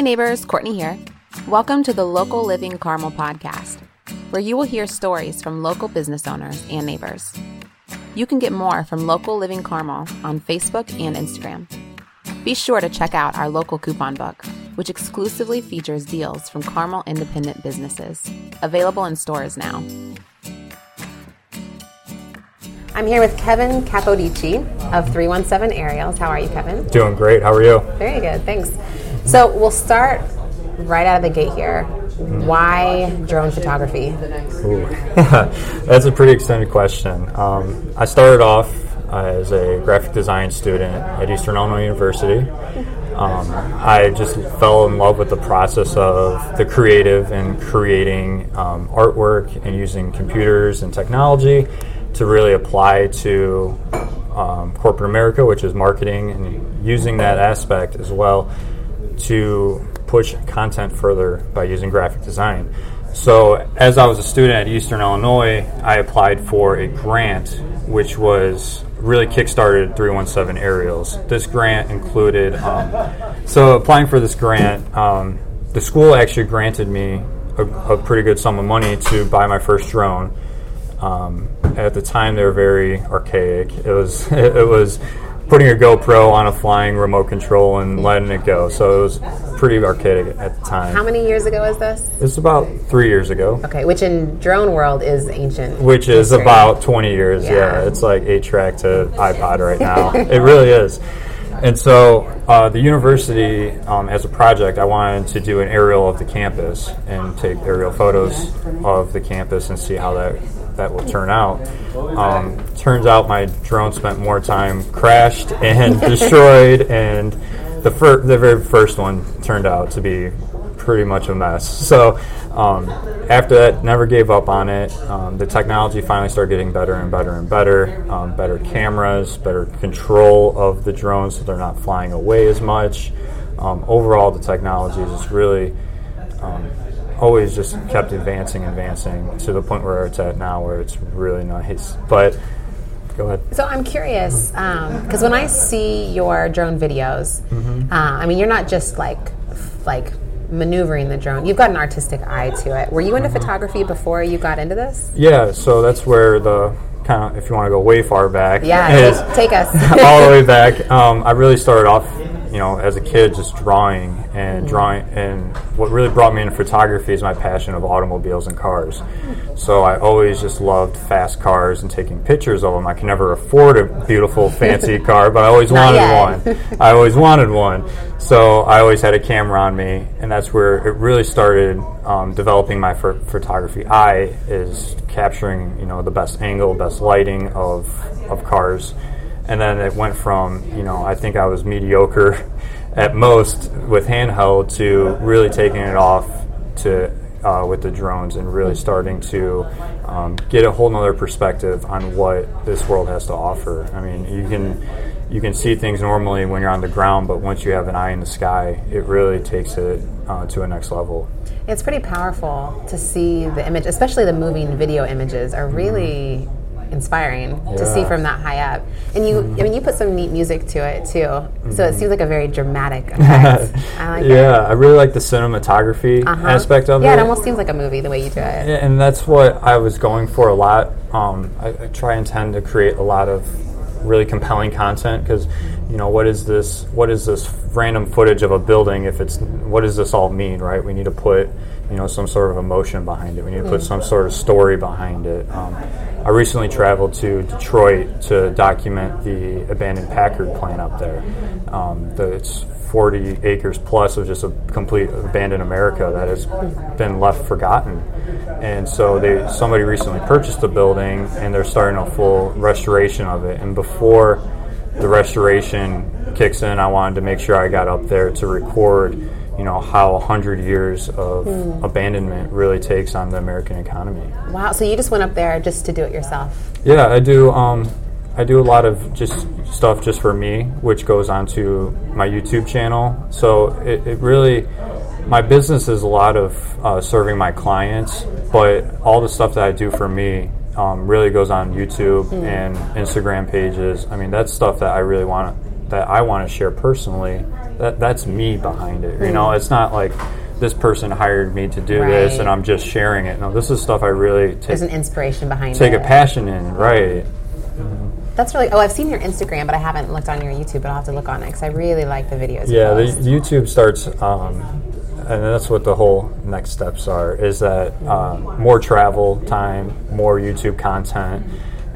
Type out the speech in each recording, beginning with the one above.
Hi, neighbors. Courtney here. Welcome to the Local Living Carmel podcast, where you will hear stories from local business owners and neighbors. You can get more from Local Living Carmel on Facebook and Instagram. Be sure to check out our local coupon book, which exclusively features deals from Carmel independent businesses, available in stores now. I'm here with Kevin Capodici of 317 Aerials. How are you, Kevin? Doing great. How are you? Very good, thanks. So we'll start right out of the gate here. Why drone photography? That's a pretty extended question. Um, I started off as a graphic design student at Eastern Illinois University. Um, I just fell in love with the process of the creative and creating um, artwork and using computers and technology to really apply to um, corporate America, which is marketing, and using that aspect as well to push content further by using graphic design. So, as I was a student at Eastern Illinois, I applied for a grant which was really kickstarted 317 Aerials. This grant included, um, so applying for this grant, um, the school actually granted me a, a, pretty good sum of money to buy my first drone. Um, at the time, they were very archaic. It was it was putting a GoPro on a flying remote control and letting it go. So it was pretty archaic at the time. How many years ago is this? It's about three years ago. Okay, which in drone world is ancient. Which is history. about 20 years, yeah. yeah. It's like 8 track to iPod right now. it really is. And so uh, the university, um, as a project, I wanted to do an aerial of the campus and take aerial photos of the campus and see how that that will turn out. Um, turns out my drone spent more time crashed and destroyed, and the fir- the very first one turned out to be pretty much a mess. So um, after that, never gave up on it. Um, the technology finally started getting better and better and better. Um, better cameras, better control of the drones, so they're not flying away as much. Um, overall, the technology is just really um, always just kept advancing, advancing to the point where it's at now, where it's really nice. But go ahead. So I'm curious because um, when I see your drone videos, mm-hmm. uh, I mean, you're not just like like maneuvering the drone. You've got an artistic eye to it. Were you into mm-hmm. photography before you got into this? Yeah, so that's where the kind of, if you want to go way far back, yeah, take, take us all the way back. Um, I really started off you know, as a kid, just drawing and mm-hmm. drawing. And what really brought me into photography is my passion of automobiles and cars. So I always just loved fast cars and taking pictures of them. I can never afford a beautiful, fancy car, but I always wanted one. I always wanted one. So I always had a camera on me, and that's where it really started um, developing my ph- photography eye is capturing, you know, the best angle, best lighting of of cars and then it went from you know I think I was mediocre at most with handheld to really taking it off to uh, with the drones and really starting to um, get a whole nother perspective on what this world has to offer. I mean, you can you can see things normally when you're on the ground, but once you have an eye in the sky, it really takes it uh, to a next level. It's pretty powerful to see the image, especially the moving video images, are really inspiring yeah. to see from that high up. And you, mm-hmm. I mean, you put some neat music to it too, mm-hmm. so it seems like a very dramatic effect. I like it. yeah, it. I really like the cinematography uh-huh. aspect of yeah, it. Yeah, it almost seems like a movie the way you do it. Yeah, and that's what I was going for a lot. Um, I, I try and tend to create a lot of really compelling content because you know what is this what is this random footage of a building if it's what does this all mean right we need to put you know some sort of emotion behind it we need to put mm. some sort of story behind it um, I recently traveled to Detroit to document the abandoned Packard plant up there. Um, the, it's 40 acres plus of just a complete abandoned America that has been left forgotten. And so they somebody recently purchased the building and they're starting a full restoration of it. And before the restoration kicks in, I wanted to make sure I got up there to record you know how a 100 years of mm. abandonment really takes on the American economy. Wow! So you just went up there just to do it yourself? Yeah, I do. Um, I do a lot of just stuff just for me, which goes onto my YouTube channel. So it, it really, my business is a lot of uh, serving my clients, but all the stuff that I do for me um, really goes on YouTube mm. and Instagram pages. I mean, that's stuff that I really want that I want to share personally, that that's me behind it. You know, it's not like this person hired me to do this and I'm just sharing it. No, this is stuff I really take There's an inspiration behind take it. a passion in. Right. That's really. Oh, I've seen your Instagram, but I haven't looked on your YouTube. But I'll have to look on it because I really like the videos. Yeah, the. YouTube starts, um, and that's what the whole next steps are. Is that um, more travel time, more YouTube content,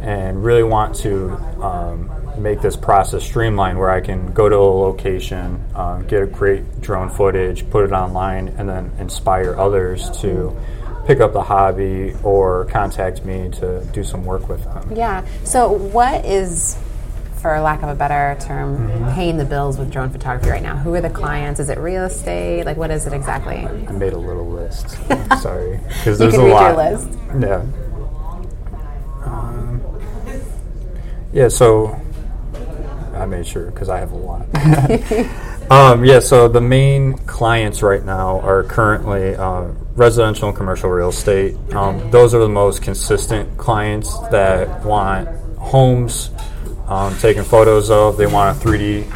and really want to um, make this process streamlined, where I can go to a location, um, get a great drone footage, put it online, and then inspire others to pick up the hobby or contact me to do some work with them. Yeah. So, what is, for lack of a better term, Mm-hmm. paying the bills with drone photography right now? Who are the clients? Is it real estate? Like, what is it exactly? I made a little list. Sorry, because You there's can a read lot. your list. Yeah. Um, yeah. So I made sure because I have a lot. um, yeah. So the main clients right now are currently uh, residential and commercial real estate. Um, those are the most consistent clients that want homes um, taken photos of. They want a 3D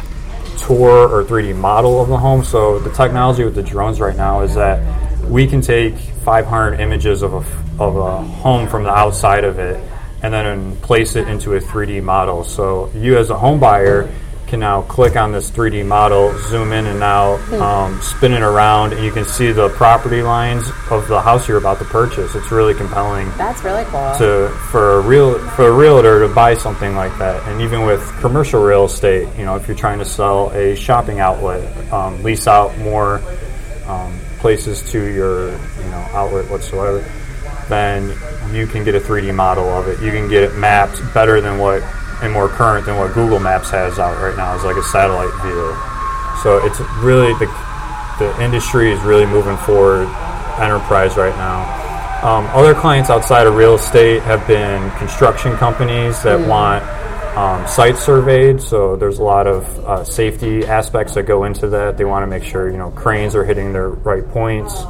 tour or 3D model of the home. So the technology with the drones right now is that we can take 500 images of a, of a home from the outside of it and then place it into a 3D model. So you as a home buyer can now click on this 3D model, zoom in and out, um, spin it around, and you can see the property lines of the house you're about to purchase. It's really compelling That's really cool. to for a real for a realtor to buy something like that, and even with commercial real estate, you know, if you're trying to sell a shopping outlet, um, lease out more um, places to your you know outlet whatsoever, then you can get a 3D model of it. You can get it mapped better than what and more current than what Google Maps has out right now. It's like a satellite view. So it's really the the industry is really moving forward enterprise right now. Um, other clients outside of real estate have been construction companies that want um, sites surveyed. So there's a lot of uh, safety aspects that go into that. They want to make sure you know cranes are hitting their right points.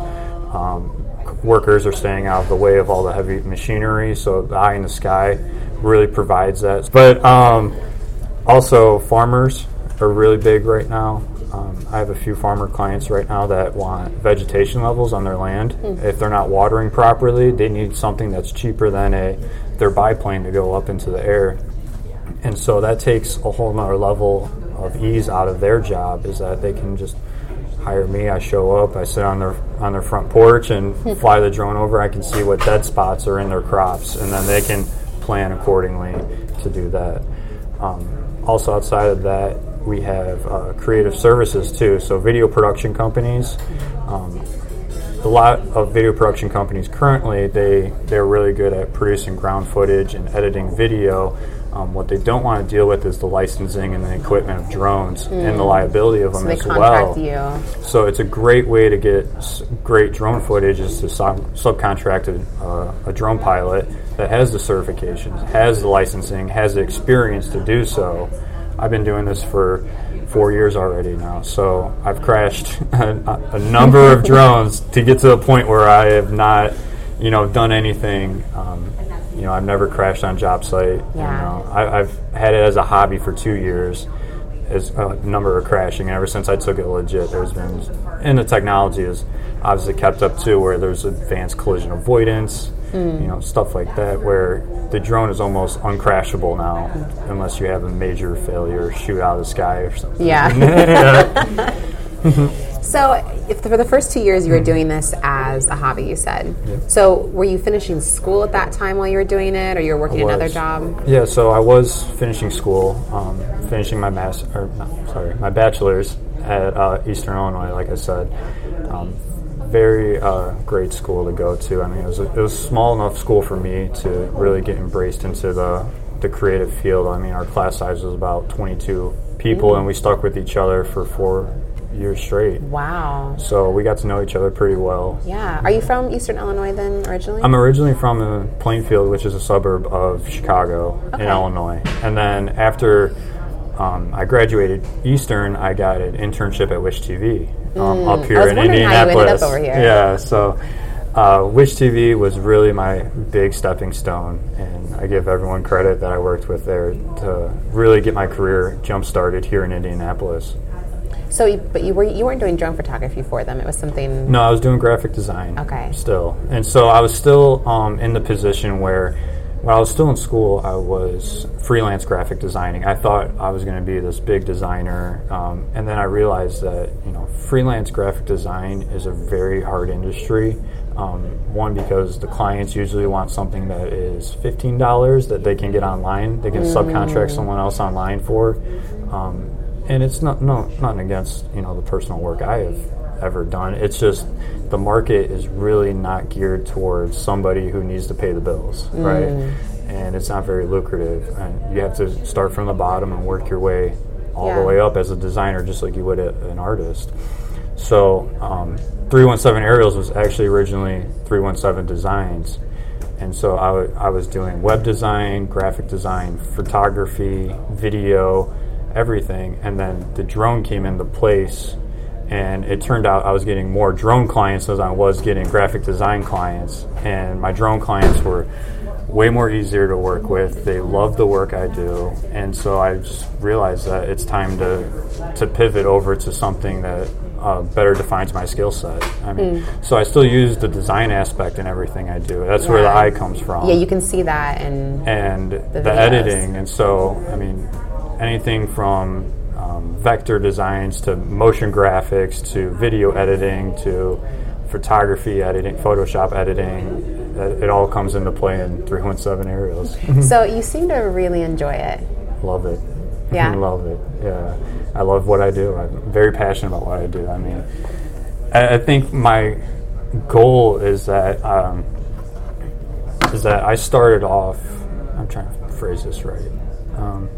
Um, workers are staying out of the way of all the heavy machinery. So the eye in the sky really provides that. But um, also farmers are really big right now. Um, I have a few farmer clients right now that want vegetation levels on their land. If they're not watering properly, they need something that's cheaper than a their biplane to go up into the air. And so that takes a whole nother level of ease out of their job is that they can just hire me. I show up, I sit on their on their front porch and fly the drone over. I can see what dead spots are in their crops, and then they can plan accordingly to do that. Um, also, outside of that, we have uh, creative services too. So, video production companies. Um, a lot of video production companies currently they they're really good at producing ground footage and editing video. Um, what they don't want to deal with is the licensing and the equipment of drones and the liability of them so they as well. you. So it's a great way to get s- great drone footage is to sub- subcontract a, uh, a drone pilot that has the certifications, has the licensing, has the experience to do so. I've been doing this for four years already now, so I've crashed a, a number of drones to get to the point where I have not, you know, done anything. Um, you know, I've never crashed on job site. Yeah. You know, I, I've had it as a hobby for two years as a number of crashing. And ever since I took it legit, there's been, and the technology is obviously kept up too, where there's advanced collision avoidance, hmm. you know, stuff like that, where the drone is almost uncrashable now, unless you have a major failure, shoot out of the sky or something. Yeah. so, if for the first two years you were doing this as a hobby, you said. So, were you finishing school at that time while you were doing it, or you were working another job? Yeah, so I was finishing school, um, finishing my mas- or no, sorry, my bachelor's at uh, Eastern Illinois. Like I said, um, very uh, great school to go to. I mean, it was a, it was small enough school for me to really get embraced into the the creative field. I mean, our class size was about 22 people, and we stuck with each other for four years straight. Wow. So we got to know each other pretty well. Yeah. Are you from Eastern Illinois then originally? I'm originally from Plainfield, which is a suburb of Chicago in Illinois. And then after um, I graduated Eastern, I got an internship at Wish TV um, up here Mm. in wondering how you ended up Indianapolis. here. Yeah, so Uh, Wish TV was really my big stepping stone, and I give everyone credit that I worked with there to really get my career jump started here in Indianapolis. So, you, but you were you weren't doing drone photography for them. It was something. No, I was doing graphic design. Okay. Still, and so I was still um, in the position where, when I was still in school, I was freelance graphic designing. I thought I was going to be this big designer, um, and then I realized that you know freelance graphic design is a very hard industry. Um, one because the clients usually want something that is fifteen dollars that they can get online. They can subcontract someone else online for. Um, and it's not no nothing against you know the personal work I have ever done. It's just the market is really not geared towards somebody who needs to pay the bills, right? And it's not very lucrative, and you have to start from the bottom and work your way all Yeah. the way up as a designer, just like you would a, an artist. So, um, 317 Aerials was actually originally 317 Designs. And so I wa- I was doing web design, graphic design, photography, video, everything. And then the drone came into place. And it turned out I was getting more drone clients than I was getting graphic design clients. And my drone clients were way more easier to work with. They love the work I do, and so I just realized that it's time to to pivot over to something that uh, better defines my skill set. I mean, so I still use the design aspect in everything I do. That's where the eye comes from Yeah, you can see that, and and the, videos. editing. And so, I mean, anything from um, vector designs to motion graphics to video editing to photography editing, Photoshop editing, that- it all comes into play in 317 aerials. so you seem to really enjoy it. love it. Yeah. love it. Yeah. I love what I do. I'm very passionate about what I do. I mean, I, I think my goal is that um, is that I started off. I'm trying to phrase this right. Um,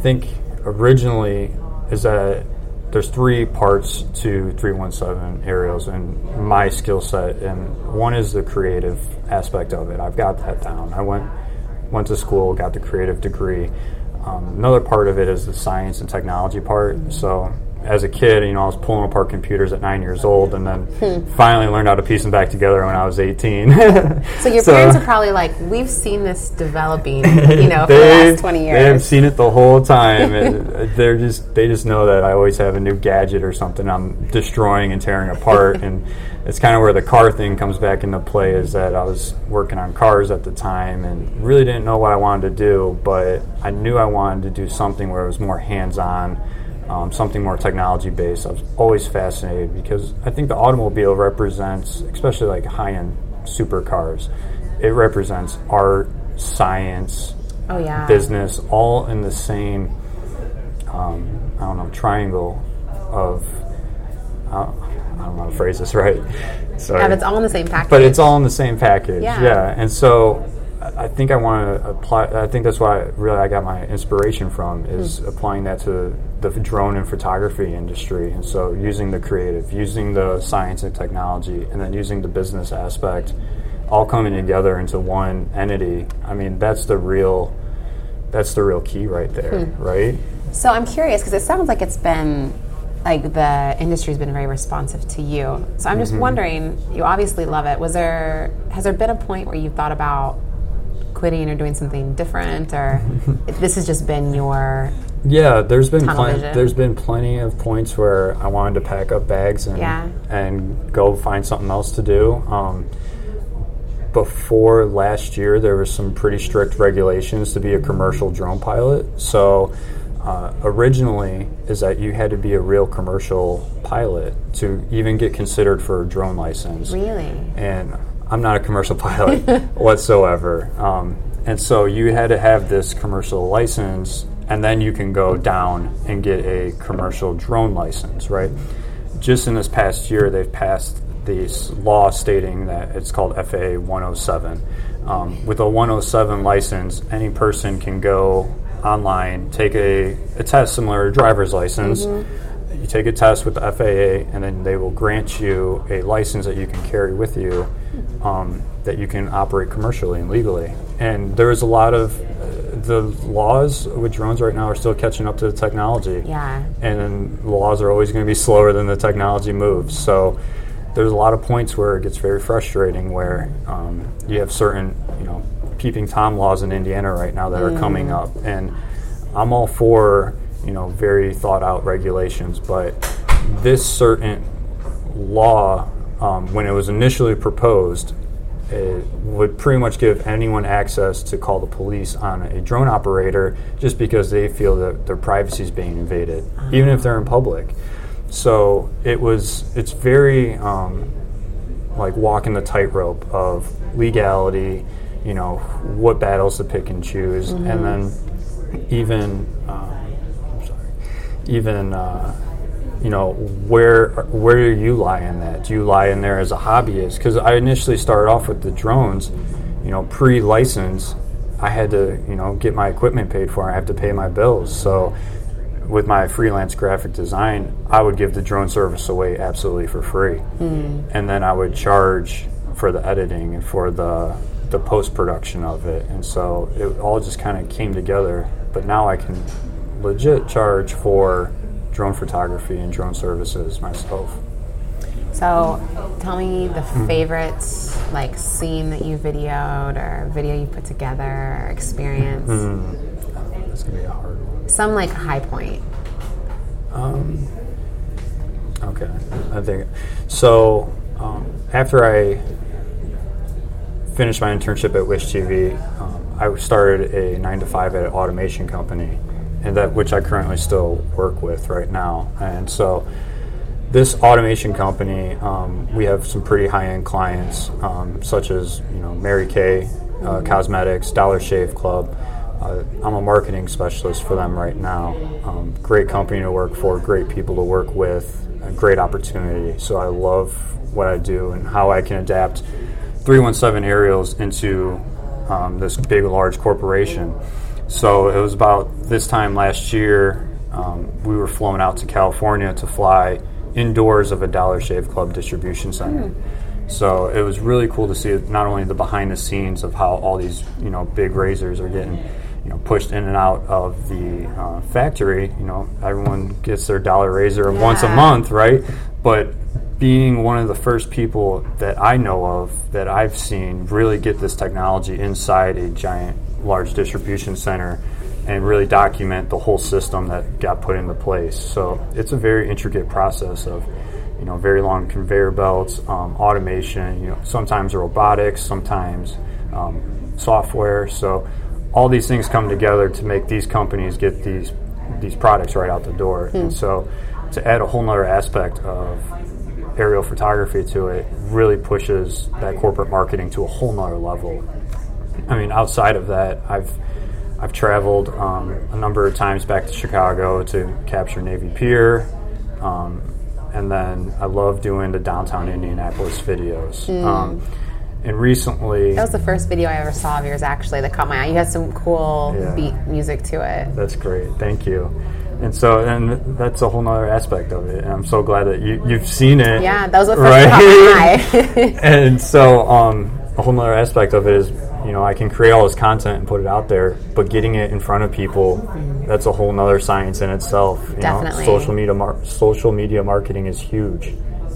think originally is that there's three parts to 317 aerials and my skill set, and one is the creative aspect of it. I've got that down. I went went to school, got the creative degree. Um, another part of it is the science and technology part. So as a kid, you know, I was pulling apart computers at nine years old, and then hmm. finally learned how to piece them back together when I was 18. So your parents are probably like, "We've seen this developing, you know, for the last twenty years. they have years." seen it the whole time, and they're just they just know that I always have a new gadget or something I'm destroying and tearing apart, and it's kind of where the car thing comes back into play. Is that I was working on cars at the time and really didn't know what I wanted to do, but I knew I wanted to do something where it was more hands on. Um, something more technology based. I was always fascinated because I think the automobile represents, especially like high end supercars, it represents art, science, Oh yeah, business all in the same um, I don't know triangle of I don't, I don't know how to phrase this right sorry Yeah, but it's all in the same package. but it's all in the same package Yeah. and so I think I want to apply I think that's why really I got my inspiration from is Hmm. applying that to the drone and photography industry and so using the creative using the science and technology and then using the business aspect all coming together into one entity I mean that's the real that's the real key right there, Hmm. right? So I'm curious because it sounds like it's been like the industry's been very responsive to you. So I'm just Mm-hmm. wondering, you obviously love it. Was there has there been a point where you thought about quitting or doing something different, or this has just been your Yeah, there's been plen- there's been plenty of points where I wanted to pack up bags and Yeah. and go find something else to do. Um, before last year, there was some pretty strict regulations to be a commercial drone pilot. So uh, originally, is that you had to be a real commercial pilot to even get considered for a drone license. really? and I'm not a commercial pilot whatsoever. Um, and so you had to have this commercial license, and then you can go down and get a commercial drone license, right? Just in this past year, they've passed this law stating that it's called FAA 107. Um, with a 107 license, any person can go online, take a, a test similar to a driver's license. You take a test with the FAA, and then they will grant you a license that you can carry with you um, that you can operate commercially and legally. And there's a lot of uh, the laws with drones right now are still catching up to the technology. Yeah. And then the laws are always going to be slower than the technology moves. So there's a lot of points where it gets very frustrating where um, you have certain, you know, peeping Tom laws in Indiana right now that are coming Mm. up. And I'm all for, you know, very thought out regulations, but this certain law, um, when it was initially proposed, it would pretty much give anyone access to call the police on a drone operator just because they feel that their privacy is being invaded, even if they're in public. So it was, it's very um, like walking the tightrope of legality, you know, what battles to pick and choose, and then even, um, I'm sorry, even. Uh, you know where where do you lie in that do you lie in there as a hobbyist? Because i initially started off with the drones you know pre-license i had to you know get my equipment paid for. I have to pay my bills. So with my freelance graphic design i would give the drone service away absolutely for free. Hmm. And then i would charge for the editing and for the the post-production of it. And so it all just kind of came together. But now i can legit charge for drone photography and drone services myself. So, tell me the Hmm. favorite like scene that you videoed or video you put together, or experience. Hmm. That's gonna be a hard one. Some like high point. Um. Okay, I think so. Um, after I finished my internship at Wish TV, um, I started a nine to five at an automation company, and that which I currently still work with right now. And so, this automation company, um, we have some pretty high end clients, um, such as you know Mary Kay uh, Cosmetics, Dollar Shave Club. Uh, I'm a marketing specialist for them right now. Um, great company to work for, great people to work with, a great opportunity. So I love what I do and how I can adapt 317 aerials into um, this big, large corporation. So it was about this time last year, um, we were flown out to California to fly indoors of a Dollar Shave Club distribution center. So it was really cool to see not only the behind the scenes of how all these you know big razors are getting you know pushed in and out of the uh, factory. You know everyone gets their dollar razor once a month, right? But being one of the first people that I know of that I've seen really get this technology inside a giant, large distribution center and really document the whole system that got put into place. So it's a very intricate process of, you know, very long conveyor belts, um, automation, you know, sometimes robotics, sometimes um, software. So all these things come together to make these companies get these these products right out the door. And so to add a whole nother aspect of aerial photography to it really pushes that corporate marketing to a whole nother level. I mean, outside of that, I've I've traveled um, a number of times back to Chicago to capture Navy Pier, um, and then I love doing the downtown Indianapolis videos. Um, and recently, That was the first video I ever saw of yours actually that caught my eye. You had some cool Yeah. beat music to it. That's great. Thank you. And so, and that's a whole nother aspect of it. And I'm so glad that you, you've seen it. Yeah, that was what first caught my eye. and so, um, a whole nother aspect of it is, you know, I can create all this content and put it out there, but getting it in front of people, that's a whole nother science in itself. You Definitely. Know? Social media, mar- social media marketing is huge.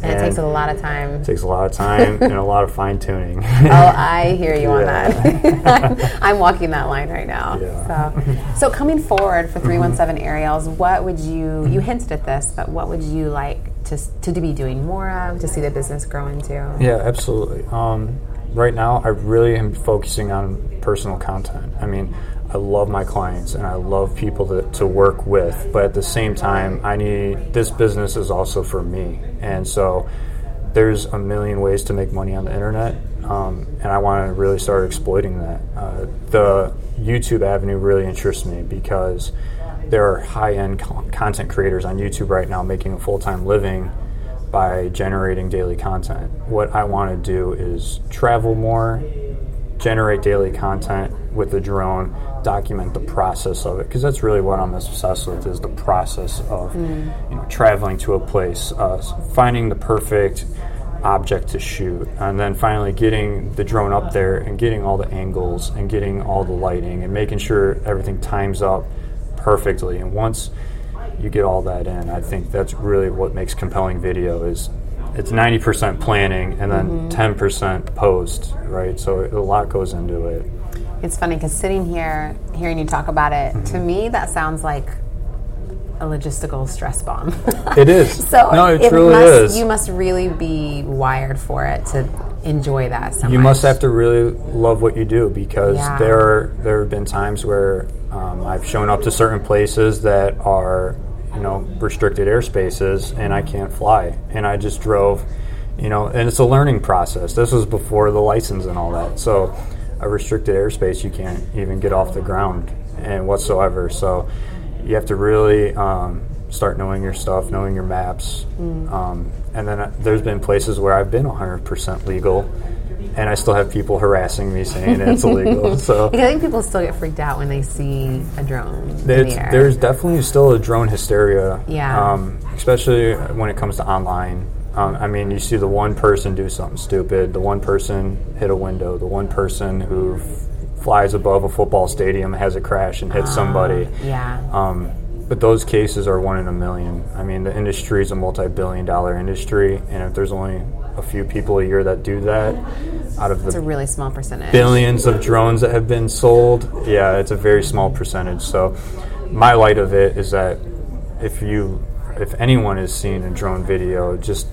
and it takes a lot of time. It takes a lot of time and a lot of fine tuning. Oh, I hear you on that. I'm walking that line right now. Yeah. So, so coming forward for 317 aerials, what would you, you hinted at this, but what would you like to, to be doing more of, to see the business grow into? Yeah, absolutely. Um, right now, I really am focusing on personal content. I mean, I love my clients and I love people to, to work with, but at the same time, I need this business is also for me. And so there's a million ways to make money on the internet, um, and I want to really start exploiting that. Uh, the YouTube avenue really interests me because there are high end co- content creators on YouTube right now making a full time living by generating daily content. What I want to do is travel more, generate daily content with the drone, document the process of it because that's really what I'm obsessed with is the process of you know traveling to a place, uh, finding the perfect object to shoot, and then finally getting the drone up there and getting all the angles and getting all the lighting and making sure everything times up perfectly. And once you get all that in, I think that's really what makes compelling video is it's 90% planning and then mm-hmm. 10% post, right? So a lot goes into it. It's funny because sitting here, hearing you talk about it, to mm-hmm. me that sounds like a logistical stress bomb. It is. so no, it, truly must, is. You must really be wired for it to enjoy that so you much. must have to really love what you do because Yeah. there are, there have been times where um, I've shown up to certain places that are you know restricted airspaces and I can't fly. And I just drove you know and it's a learning process. This was before the license and all that. So a restricted airspace you can't even get off the ground and whatsoever. So you have to really um, start knowing your stuff knowing your maps. Um, and then uh, there's been places where I've been 100% legal and I still have people harassing me saying it's illegal so I think people still get freaked out when they see a drone the there's definitely still a drone hysteria. Yeah. Um, especially when it comes to online. Um, I mean, you see the one person do something stupid, the one person hit a window, the one person who f- flies above a football stadium, has a crash, and hits somebody. yeah. Um, but those cases are one in a million. I mean, the industry is a multi-billion dollar industry, and if there's only a few people a year that do that, out of it's a the really small percentage. billions of drones that have been sold, yeah, it's a very small percentage. So, my light of it is that if you, if anyone is seeing a drone video, just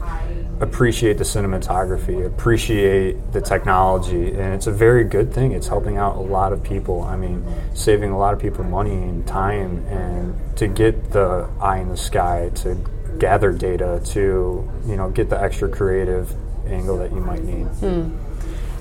appreciate the cinematography, appreciate the technology, and it's a very good thing. It's helping out a lot of people. I mean, saving a lot of people money and time, and to get the eye in the sky, to gather data, to you know get the extra creative angle that you might need.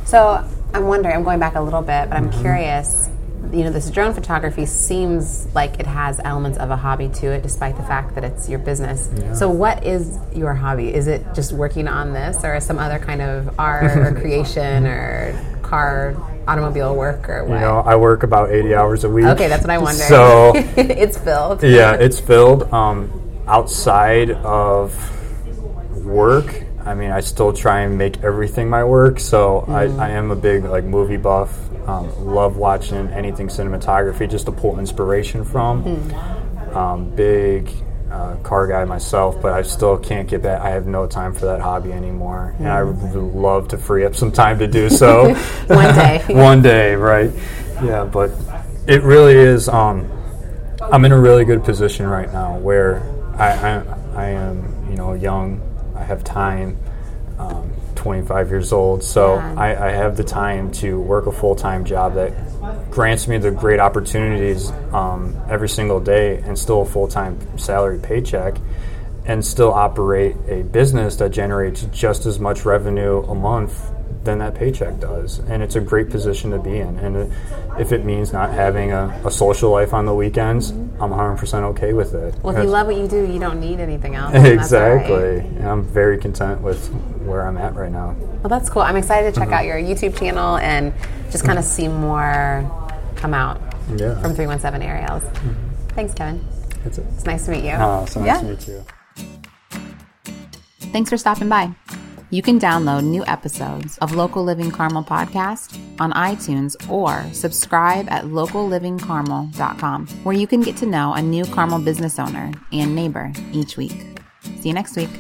So I'm wondering, I'm going back a little bit, but I'm Mm-hmm. curious. You know, this drone photography seems like it has elements of a hobby to it, despite the fact that it's your business. So, what is your hobby? Is it just working on this, or some other kind of art or creation or car, automobile work, or what? You know, I work about 80 hours a week. okay, that's what I wondered. So, it's filled. yeah, it's filled. Um, outside of work, I mean, I still try and make everything my work. So I, I am a big like movie buff. Um, love watching anything cinematography just to pull inspiration from. Um, big uh, car guy myself, but I still can't get that. I have no time for that hobby anymore, and I would love to free up some time to do so. One day. One day, right? Yeah, but it really is. Um, I'm in a really good position right now where I, I, I am, you know, young. I have time. Um, 25 years old, so Yeah. I, I have the time to work a full time job that grants me the great opportunities um, every single day and still a full time salary paycheck and still operate a business that generates just as much revenue a month than that paycheck does. And it's a great position to be in. And it, if it means not having a, a social life on the weekends, I'm 100% okay with it. Well, if you love what you do, you don't need anything else. that's all right. Exactly. And I'm very content with where I'm at right now. Well, that's cool. I'm excited to check Mm-hmm. out your YouTube channel and just kind of see more come out Yeah. Mm-hmm. from 317 Aerials. Thanks, Kevin. That's it. It's nice to meet you. Oh, so nice Yeah. to meet you. Thanks for stopping by. You can download new episodes of Local Living Carmel podcast on iTunes or subscribe at locallivingcarmel.com, where you can get to know a new Carmel business owner and neighbor each week. See you next week.